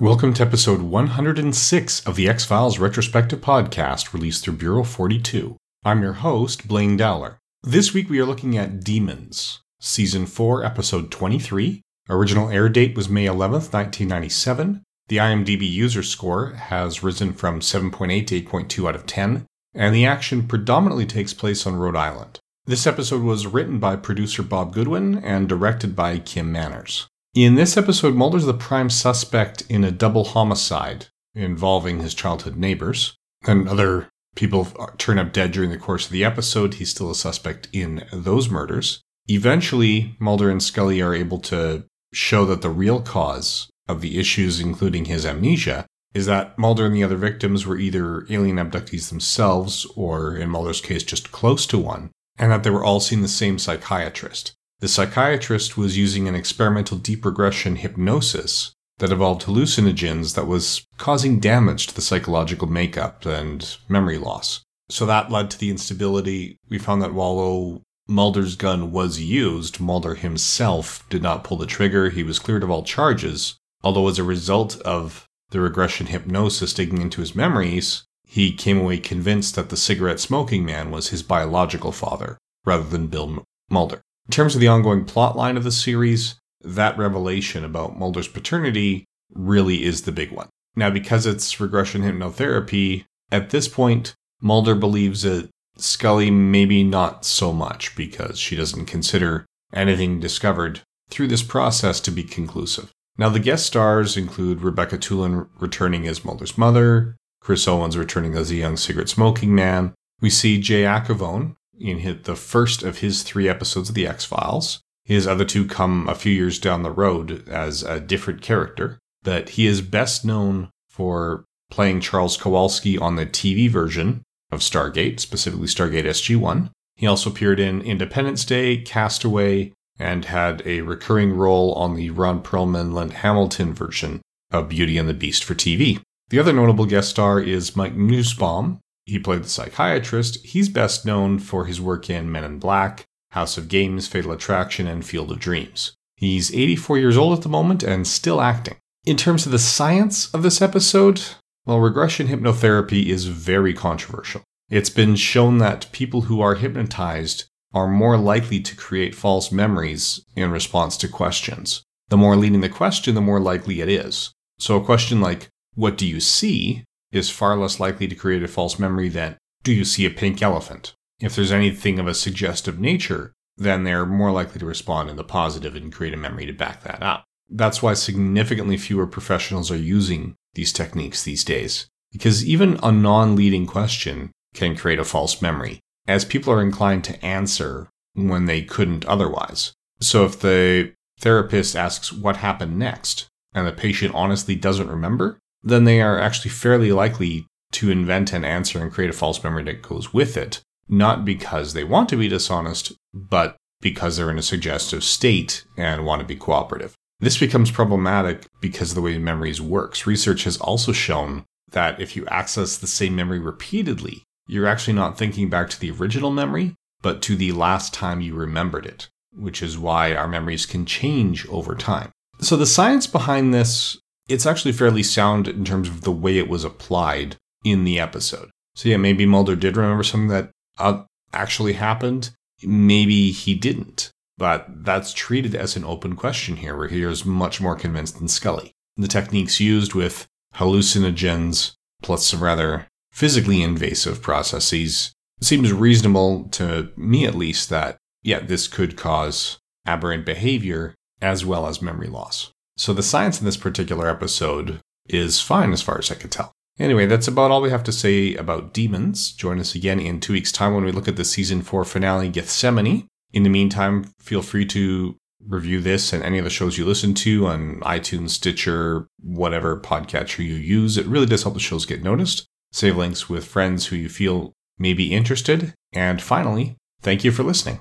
Welcome to episode 106 of the X Files retrospective podcast released through Bureau 42. I'm your host, Blaine Dowler. This week we are looking at Demons, Season 4, Episode 23. Original air date was May 11th, 1997. The IMDb user score has risen from 7.8 to 8.2 out of 10, and the action predominantly takes place on Rhode Island. This episode was written by producer Bob Goodwin and directed by Kim Manners. In this episode, Mulder's the prime suspect in a double homicide involving his childhood neighbors. And other people turn up dead during the course of the episode. He's still a suspect in those murders. Eventually, Mulder and Scully are able to show that the real cause of the issues, including his amnesia, is that Mulder and the other victims were either alien abductees themselves, or in Mulder's case, just close to one, and that they were all seeing the same psychiatrist. The psychiatrist was using an experimental deep regression hypnosis that involved hallucinogens that was causing damage to the psychological makeup and memory loss. So that led to the instability. We found that while Mulder's gun was used, Mulder himself did not pull the trigger. He was cleared of all charges, although as a result of the regression hypnosis digging into his memories, he came away convinced that the cigarette smoking man was his biological father rather than Bill Mulder. In terms of the ongoing plot line of the series, that revelation about Mulder's paternity really is the big one. Now, because it's regression hypnotherapy, at this point, Mulder believes that Scully maybe not so much because she doesn't consider anything discovered through this process to be conclusive. Now, the guest stars include Rebecca Toolan returning as Mulder's mother, Chris Owens returning as a young cigarette smoking man. We see Jay Acovone, in his, the first of his three episodes of The X Files. His other two come a few years down the road as a different character, but he is best known for playing Charles Kawalsky on the TV version of Stargate, specifically Stargate SG 1. He also appeared in Independence Day, Castaway, and had a recurring role on the Ron Perlman Linda Hamilton version of Beauty and the Beast for TV. The other notable guest star is Mike Nussbaum, he played the psychiatrist. He's best known for his work in Men in Black, House of Games, Fatal Attraction, and Field of Dreams. He's 84 years old at the moment and still acting. In terms of the science of this episode, well, regression hypnotherapy is very controversial. It's been shown that people who are hypnotized are more likely to create false memories in response to questions. The more leading the question, the more likely it is. So a question like, What do you see? Is far less likely to create a false memory than do you see a pink elephant? If there's anything of a suggestive nature, then they're more likely to respond in the positive and create a memory to back that up. That's why significantly fewer professionals are using these techniques these days, because even a non leading question can create a false memory, as people are inclined to answer when they couldn't otherwise. So if the therapist asks what happened next, and the patient honestly doesn't remember, then they are actually fairly likely to invent an answer and create a false memory that goes with it, not because they want to be dishonest, but because they're in a suggestive state and want to be cooperative. This becomes problematic because of the way memories works. Research has also shown that if you access the same memory repeatedly, you're actually not thinking back to the original memory, but to the last time you remembered it, which is why our memories can change over time. So the science behind this it's actually fairly sound in terms of the way it was applied in the episode. So yeah, maybe Mulder did remember something that uh, actually happened. Maybe he didn't. But that's treated as an open question here, where he is much more convinced than Scully. The techniques used with hallucinogens plus some rather physically invasive processes seems reasonable to me at least that, yeah, this could cause aberrant behavior as well as memory loss. So the science in this particular episode is fine as far as I can tell. Anyway, that's about all we have to say about demons. Join us again in two weeks' time when we look at the season four finale, Gethsemane. In the meantime, feel free to review this and any of the shows you listen to on iTunes, Stitcher, whatever podcatcher you use. It really does help the shows get noticed. Save links with friends who you feel may be interested. And finally, thank you for listening.